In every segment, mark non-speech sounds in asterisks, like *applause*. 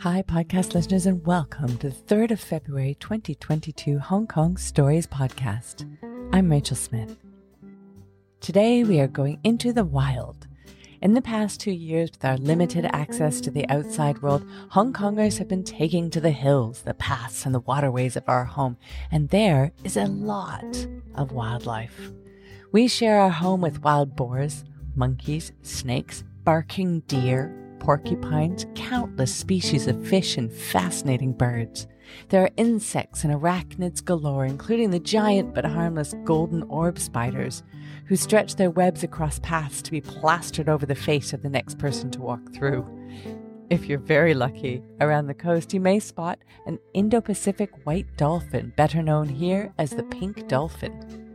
Hi, podcast listeners, and welcome to the 3rd of February 2022 Hong Kong Stories Podcast. I'm Rachel Smith. Today we are going into the wild. In the past two years, with our limited access to the outside world, Hong Kongers have been taking to the hills, the paths, and the waterways of our home, and there is a lot of wildlife. We share our home with wild boars, monkeys, snakes, barking deer, porcupines, countless species of fish, and fascinating birds. There are insects and arachnids galore, including the giant but harmless golden orb spiders, who stretch their webs across paths to be plastered over the face of the next person to walk through. If you're very lucky, around the coast you may spot an Indo Pacific white dolphin, better known here as the pink dolphin.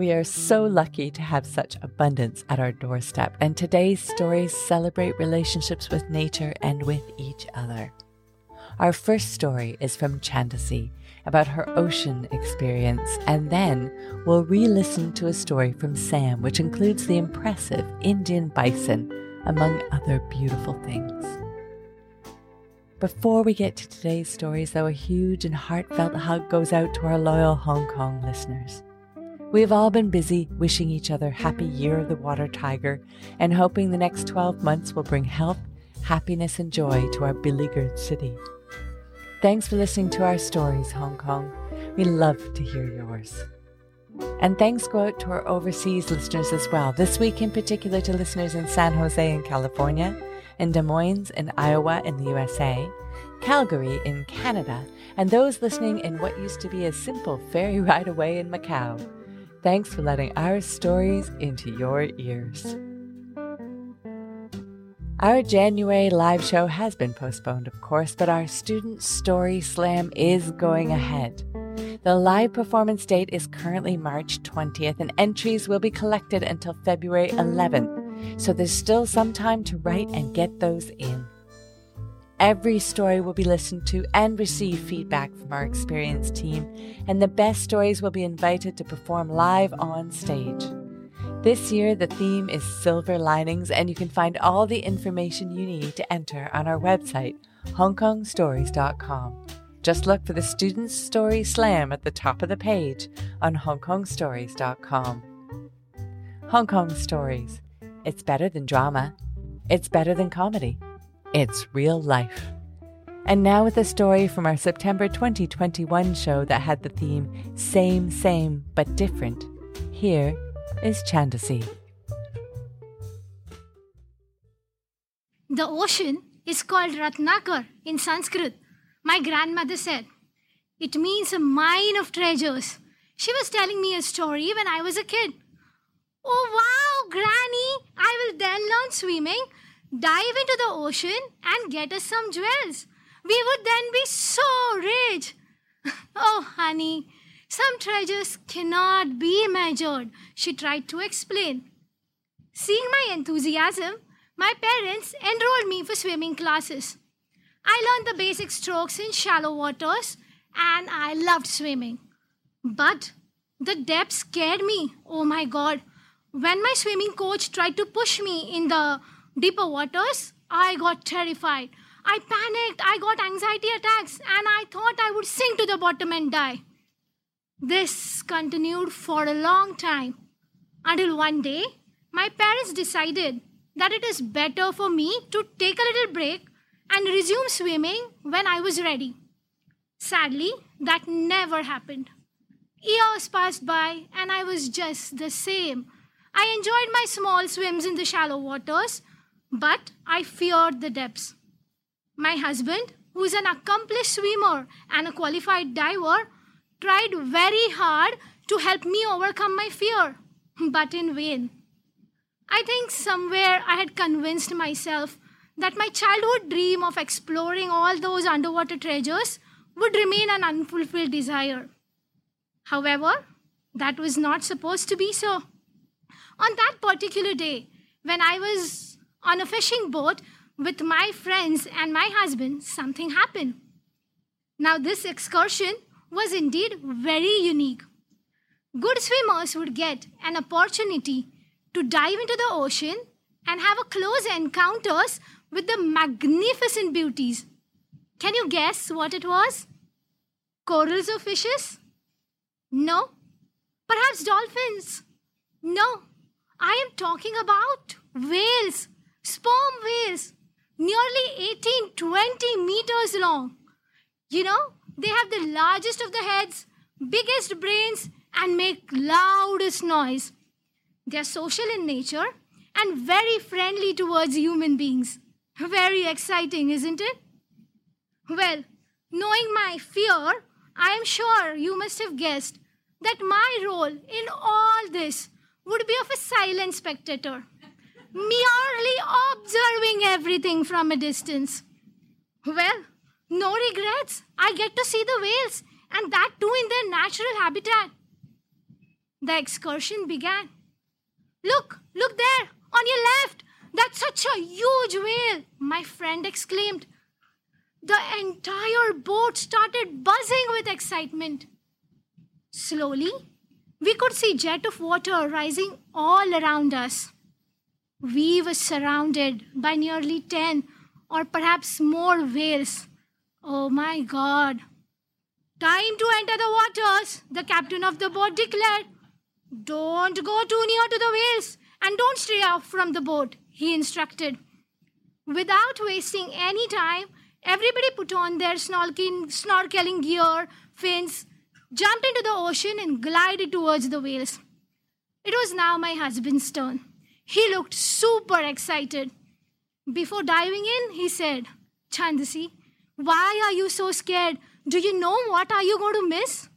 We are so lucky to have such abundance at our doorstep, and today's stories celebrate relationships with nature and with each other. Our first story is from Chandasi about her ocean experience, and then we'll re listen to a story from Sam, which includes the impressive Indian bison, among other beautiful things. Before we get to today's stories, though, a huge and heartfelt hug goes out to our loyal Hong Kong listeners. We have all been busy wishing each other happy year of the water tiger and hoping the next 12 months will bring health, happiness, and joy to our beleaguered city. Thanks for listening to our stories, Hong Kong. We love to hear yours. And thanks go out to our overseas listeners as well. This week, in particular, to listeners in San Jose in California, in Des Moines in Iowa in the USA, Calgary in Canada, and those listening in what used to be a simple ferry *laughs* ride away in Macau. Thanks for letting our stories into your ears. Our January live show has been postponed, of course, but our Student Story Slam is going ahead. The live performance date is currently March 20th, and entries will be collected until February 11th, so there's still some time to write and get those in. Every story will be listened to and receive feedback from our experienced team, and the best stories will be invited to perform live on stage. This year, the theme is Silver Linings, and you can find all the information you need to enter on our website, hongkongstories.com. Just look for the Students' Story Slam at the top of the page on hongkongstories.com. Hong Kong Stories. It's better than drama. It's better than comedy. It's real life. And now, with a story from our September 2021 show that had the theme Same, Same, but Different, here is Chandasi. The ocean is called Ratnakar in Sanskrit. My grandmother said. It means a mine of treasures. She was telling me a story when I was a kid. Oh, wow, Granny! I will then learn swimming dive into the ocean and get us some jewels. We would then be so rich. *laughs* oh, honey, some treasures cannot be measured, she tried to explain. Seeing my enthusiasm, my parents enrolled me for swimming classes. I learned the basic strokes in shallow waters and I loved swimming. But the depth scared me. Oh my god. When my swimming coach tried to push me in the deeper waters, I got terrified. I panicked, I got anxiety attacks, and I thought I would sink to the bottom and die. This continued for a long time until one day my parents decided that it is better for me to take a little break and resume swimming when I was ready. Sadly, that never happened. Years passed by and I was just the same. I enjoyed my small swims in the shallow waters but I feared the depths. My husband, who is an accomplished swimmer and a qualified diver, tried very hard to help me overcome my fear, but in vain. I think somewhere I had convinced myself that my childhood dream of exploring all those underwater treasures would remain an unfulfilled desire. However, that was not supposed to be so. On that particular day, when I was on a fishing boat with my friends and my husband, something happened. Now, this excursion was indeed very unique. Good swimmers would get an opportunity to dive into the ocean and have a close encounters with the magnificent beauties. Can you guess what it was? Corals or fishes? No. Perhaps dolphins? No. I am talking about whales, sperm whales, nearly 18 20 meters long. You know, they have the largest of the heads, biggest brains, and make loudest noise. They are social in nature and very friendly towards human beings. Very exciting, isn't it? Well, knowing my fear, I am sure you must have guessed that my role in all this would be of a silent spectator, merely observing everything from a distance. Well, no regrets. I get to see the whales, and that too in their natural habitat. The excursion began. Look, look there, on your left. That's such a huge whale, my friend exclaimed. The entire boat started buzzing with excitement. Slowly, we could see jet of water rising all around us. We were surrounded by nearly 10 or perhaps more whales. Oh my god. Time to enter the waters, the captain of the boat declared. Don't go too near to the whales and don't stray off from the boat, he instructed. Without wasting any time, everybody put on their snorkeling, snorkeling gear, fins, jumped into the ocean, and glided towards the whales. It was now my husband's turn. He looked super excited. Before diving in, he said, Chandasi, why are you so scared? Do you know what are you going to miss?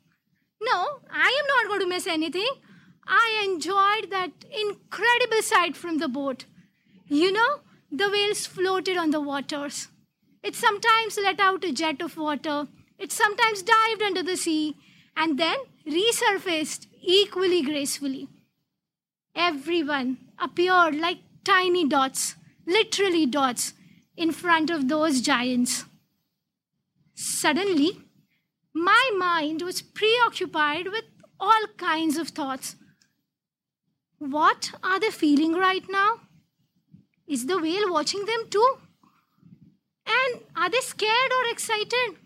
No, I am not going to miss anything. I enjoyed that incredible sight from the boat. You know, the whales floated on the waters. It sometimes let out a jet of water. It sometimes dived under the sea and then resurfaced equally gracefully. Everyone appeared like tiny dots, literally dots, in front of those giants. Suddenly, my mind was preoccupied with all kinds of thoughts. What are they feeling right now? Is the whale watching them too? And are they scared or excited?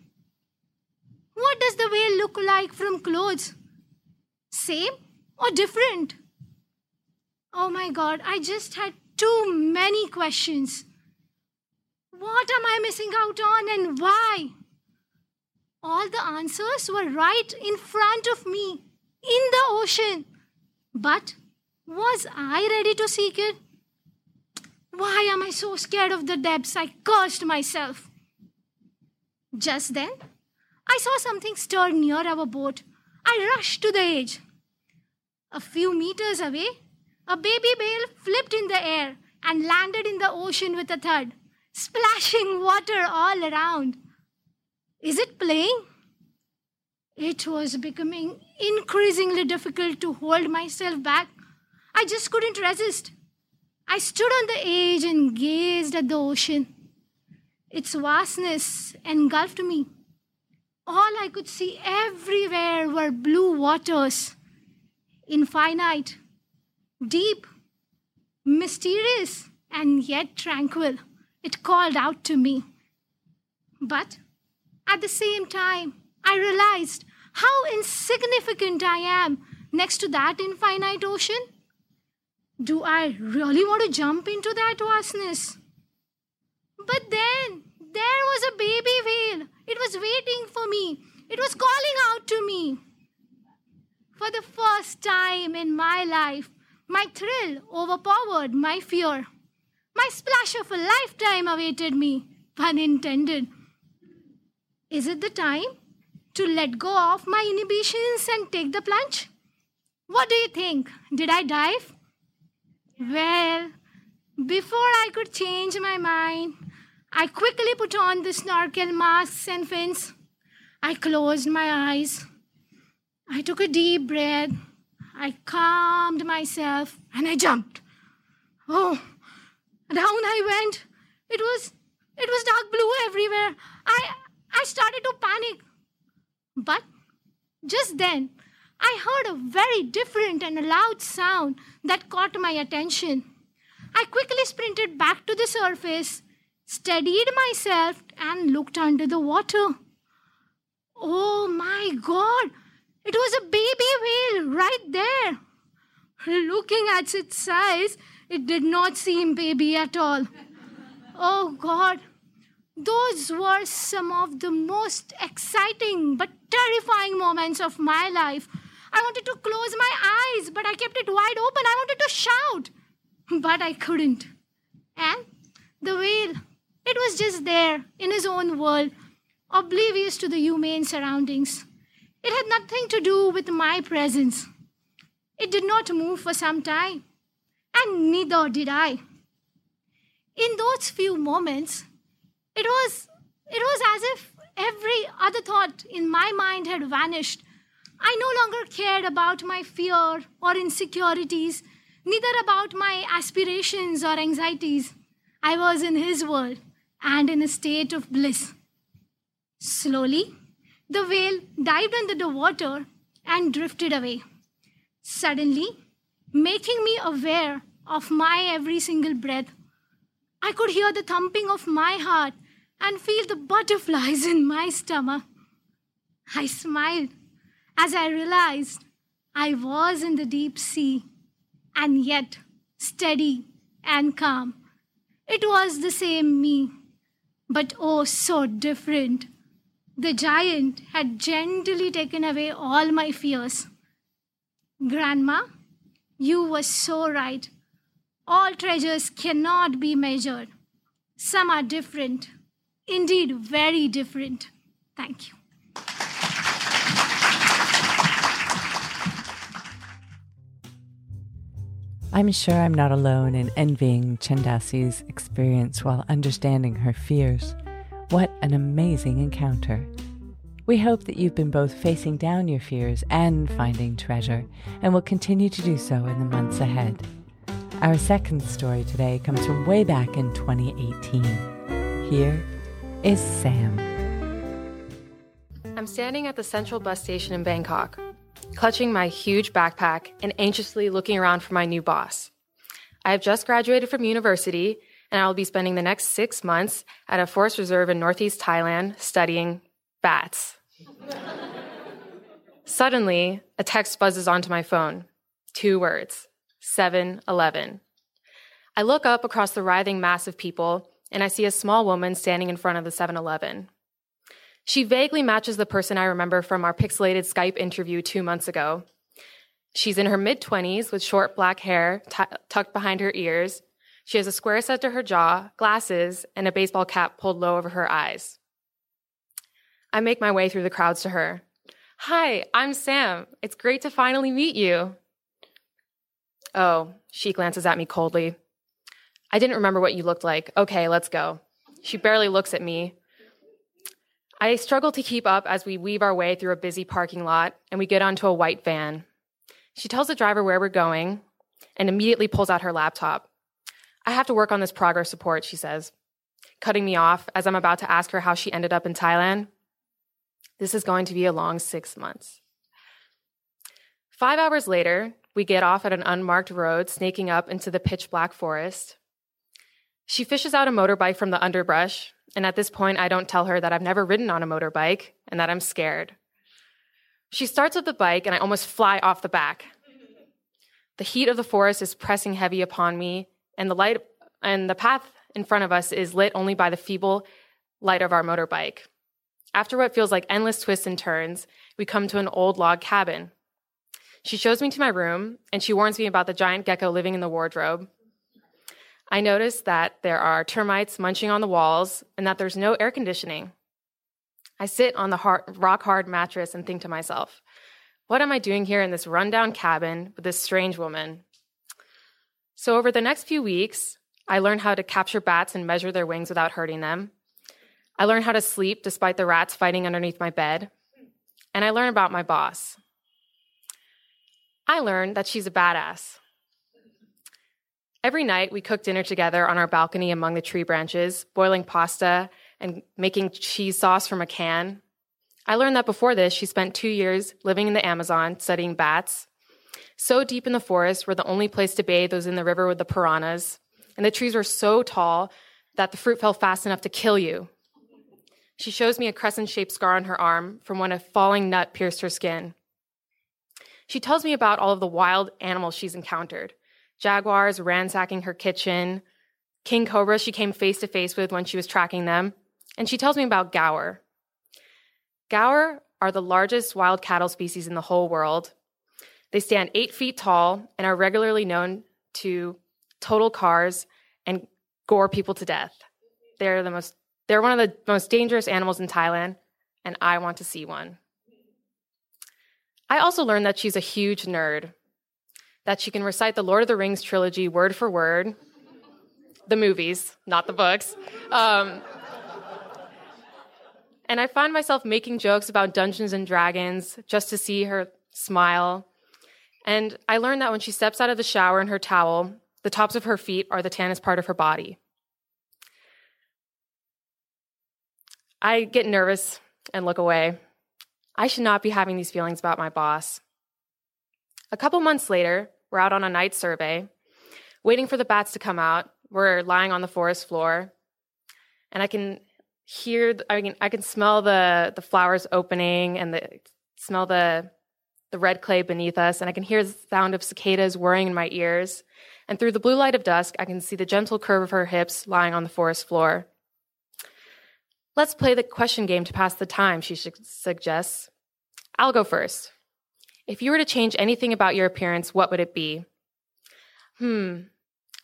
What does the whale look like from clothes? Same or different? Oh my god, I just had too many questions. What am I missing out on and why? All the answers were right in front of me in the ocean. But was I ready to seek it? Why am I so scared of the depths? I cursed myself. Just then, I saw something stir near our boat. I rushed to the edge. A few meters away, a baby whale flipped in the air and landed in the ocean with a thud, splashing water all around. Is it playing? It was becoming increasingly difficult to hold myself back. I just couldn't resist. I stood on the edge and gazed at the ocean. Its vastness engulfed me. All I could see everywhere were blue waters, infinite, deep, mysterious, and yet tranquil. It called out to me. But at the same time, I realized how insignificant I am next to that infinite ocean. Do I really want to jump into that vastness? But then there was a baby whale it was waiting for me. It was calling out to me. For the first time in my life, my thrill overpowered my fear. My splash of a lifetime awaited me, pun intended. Is it the time to let go of my inhibitions and take the plunge? What do you think? Did I dive? Well, before I could change my mind, I quickly put on the snorkel masks and fins. I closed my eyes. I took a deep breath. I calmed myself and I jumped. Oh, down I went. It was it was dark blue everywhere. I I started to panic. But just then I heard a very different and a loud sound that caught my attention. I quickly sprinted back to the surface, steadied myself, and looked under the water. Oh my god! It was a baby whale right there. Looking at its size, it did not seem baby at all. Oh God, those were some of the most exciting but terrifying moments of my life. I wanted to close my eyes, but I kept it wide open. I wanted to shout, but I couldn't. And the whale, it was just there in his own world, oblivious to the humane surroundings. It had nothing to do with my presence. It did not move for some time, and neither did I. In those few moments, it was, it was as if every other thought in my mind had vanished. I no longer cared about my fear or insecurities, neither about my aspirations or anxieties. I was in his world and in a state of bliss. Slowly, the whale dived under the water and drifted away suddenly making me aware of my every single breath. I could hear the thumping of my heart and feel the butterflies in my stomach. I smiled as I realized I was in the deep sea and yet steady and calm. It was the same me, but oh, so different. The giant had gently taken away all my fears. Grandma, you were so right. All treasures cannot be measured. Some are different, indeed, very different. Thank you. I'm sure I'm not alone in envying Chandasi's experience while understanding her fears. What an amazing encounter! We hope that you've been both facing down your fears and finding treasure, and will continue to do so in the months ahead. Our second story today comes from way back in 2018. Here is Sam. I'm standing at the central bus station in Bangkok, clutching my huge backpack and anxiously looking around for my new boss. I have just graduated from university, and I will be spending the next six months at a forest reserve in northeast Thailand studying bats. Suddenly, a text buzzes onto my phone. Two words 7 Eleven. I look up across the writhing mass of people and I see a small woman standing in front of the 7 Eleven. She vaguely matches the person I remember from our pixelated Skype interview two months ago. She's in her mid 20s with short black hair t- tucked behind her ears. She has a square set to her jaw, glasses, and a baseball cap pulled low over her eyes. I make my way through the crowds to her. Hi, I'm Sam. It's great to finally meet you. Oh, she glances at me coldly. I didn't remember what you looked like. Okay, let's go. She barely looks at me. I struggle to keep up as we weave our way through a busy parking lot and we get onto a white van. She tells the driver where we're going and immediately pulls out her laptop. I have to work on this progress report, she says, cutting me off as I'm about to ask her how she ended up in Thailand. This is going to be a long six months. Five hours later, we get off at an unmarked road snaking up into the pitch black forest. She fishes out a motorbike from the underbrush, and at this point, I don't tell her that I've never ridden on a motorbike and that I'm scared. She starts up the bike, and I almost fly off the back. The heat of the forest is pressing heavy upon me, and the light and the path in front of us is lit only by the feeble light of our motorbike. After what feels like endless twists and turns, we come to an old log cabin. She shows me to my room and she warns me about the giant gecko living in the wardrobe. I notice that there are termites munching on the walls and that there's no air conditioning. I sit on the hard, rock hard mattress and think to myself, what am I doing here in this rundown cabin with this strange woman? So, over the next few weeks, I learned how to capture bats and measure their wings without hurting them. I learned how to sleep despite the rats fighting underneath my bed. And I learned about my boss. I learned that she's a badass. Every night, we cook dinner together on our balcony among the tree branches, boiling pasta and making cheese sauce from a can. I learned that before this, she spent two years living in the Amazon studying bats. So deep in the forest, where the only place to bathe was in the river with the piranhas, and the trees were so tall that the fruit fell fast enough to kill you. She shows me a crescent shaped scar on her arm from when a falling nut pierced her skin. She tells me about all of the wild animals she's encountered jaguars ransacking her kitchen, king cobras she came face to face with when she was tracking them, and she tells me about gaur. Gaur are the largest wild cattle species in the whole world. They stand eight feet tall and are regularly known to total cars and gore people to death. They're the most they're one of the most dangerous animals in Thailand, and I want to see one. I also learned that she's a huge nerd, that she can recite the Lord of the Rings trilogy word for word, the movies, not the books. Um, and I find myself making jokes about Dungeons and Dragons just to see her smile. And I learned that when she steps out of the shower in her towel, the tops of her feet are the tannest part of her body. I get nervous and look away. I should not be having these feelings about my boss. A couple months later, we're out on a night survey, waiting for the bats to come out. We're lying on the forest floor, and I can hear, I can, I can smell the, the flowers opening and the, smell the, the red clay beneath us, and I can hear the sound of cicadas whirring in my ears. And through the blue light of dusk, I can see the gentle curve of her hips lying on the forest floor. Let's play the question game to pass the time, she suggests. I'll go first. If you were to change anything about your appearance, what would it be? Hmm,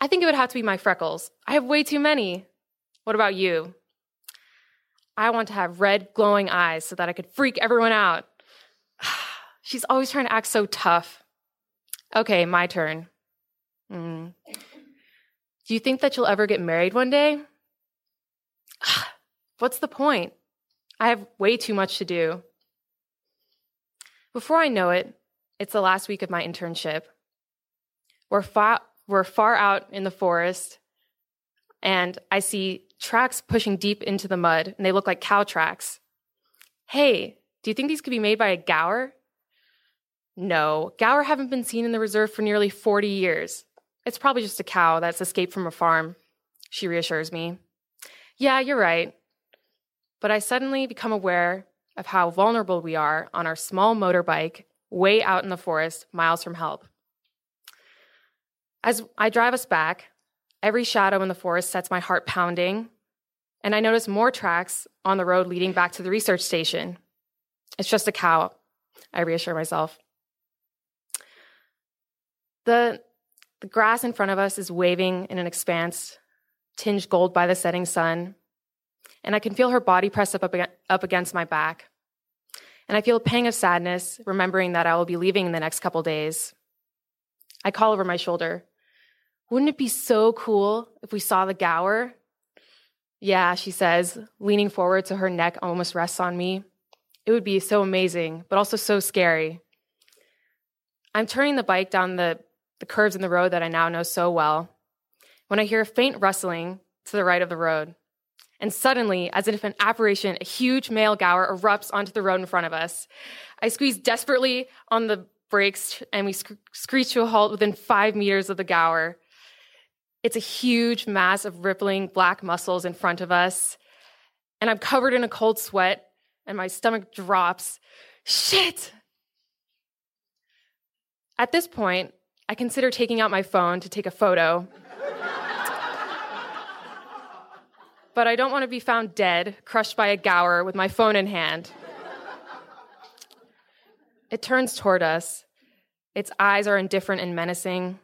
I think it would have to be my freckles. I have way too many. What about you? I want to have red, glowing eyes so that I could freak everyone out. *sighs* She's always trying to act so tough. Okay, my turn. Hmm. Do you think that you'll ever get married one day? *sighs* What's the point? I have way too much to do. Before I know it, it's the last week of my internship. We're far, we're far out in the forest, and I see tracks pushing deep into the mud, and they look like cow tracks. Hey, do you think these could be made by a gaur? No, gaur haven't been seen in the reserve for nearly 40 years. It's probably just a cow that's escaped from a farm, she reassures me. Yeah, you're right but I suddenly become aware of how vulnerable we are on our small motorbike way out in the forest, miles from help. As I drive us back, every shadow in the forest sets my heart pounding, and I notice more tracks on the road leading back to the research station. It's just a cow, I reassure myself. The, the grass in front of us is waving in an expanse, tinged gold by the setting sun, and I can feel her body press up, up against my back. And I feel a pang of sadness, remembering that I will be leaving in the next couple days. I call over my shoulder. Wouldn't it be so cool if we saw the gaur? Yeah, she says, leaning forward so her neck almost rests on me. It would be so amazing, but also so scary. I'm turning the bike down the, the curves in the road that I now know so well when I hear a faint rustling to the right of the road. And suddenly, as if an apparition, a huge male gaur erupts onto the road in front of us. I squeeze desperately on the brakes and we sc- screech to a halt within five meters of the gaur. It's a huge mass of rippling black muscles in front of us. And I'm covered in a cold sweat and my stomach drops. Shit! At this point, I consider taking out my phone to take a photo. but I don't want to be found dead, crushed by a gaur with my phone in hand. it turns toward us. Its eyes are indifferent and menacing.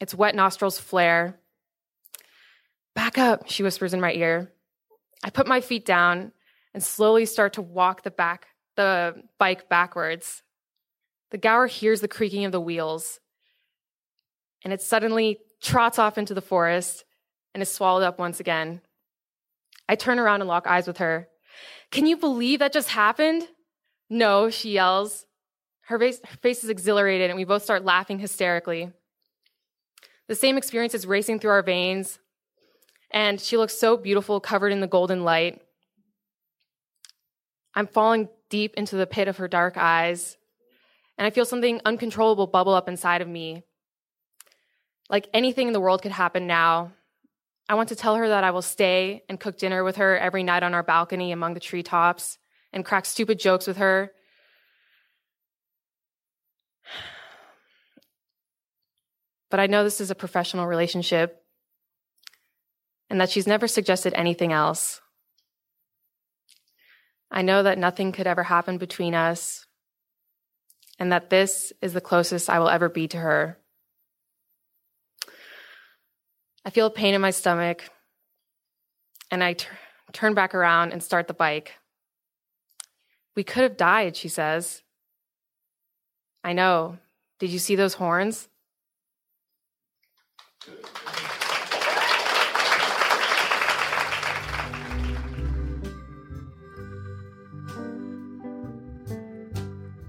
Its wet nostrils flare. Back up, she whispers in my ear. I put my feet down and slowly start to walk the back the bike backwards. The gaur hears the creaking of the wheels, and it suddenly trots off into the forest and is swallowed up once again. I turn around and lock eyes with her. Can you believe that just happened? No, she yells. Her face, her face is exhilarated, and we both start laughing hysterically. The same experience is racing through our veins, and she looks so beautiful, covered in the golden light. I'm falling deep into the pit of her dark eyes, and I feel something uncontrollable bubble up inside of me. Like anything in the world could happen now, I want to tell her that I will stay and cook dinner with her every night on our balcony among the treetops and crack stupid jokes with her. *sighs* But I know this is a professional relationship and that she's never suggested anything else. I know that nothing could ever happen between us and that this is the closest I will ever be to her. I feel a pain in my stomach and I t- turn back around and start the bike. We could have died, she says. I know. Did you see those horns?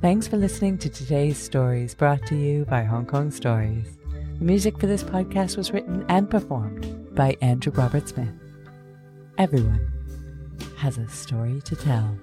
Thanks for listening to today's stories brought to you by Hong Kong Stories. Music for this podcast was written and performed by Andrew Robert Smith. Everyone has a story to tell.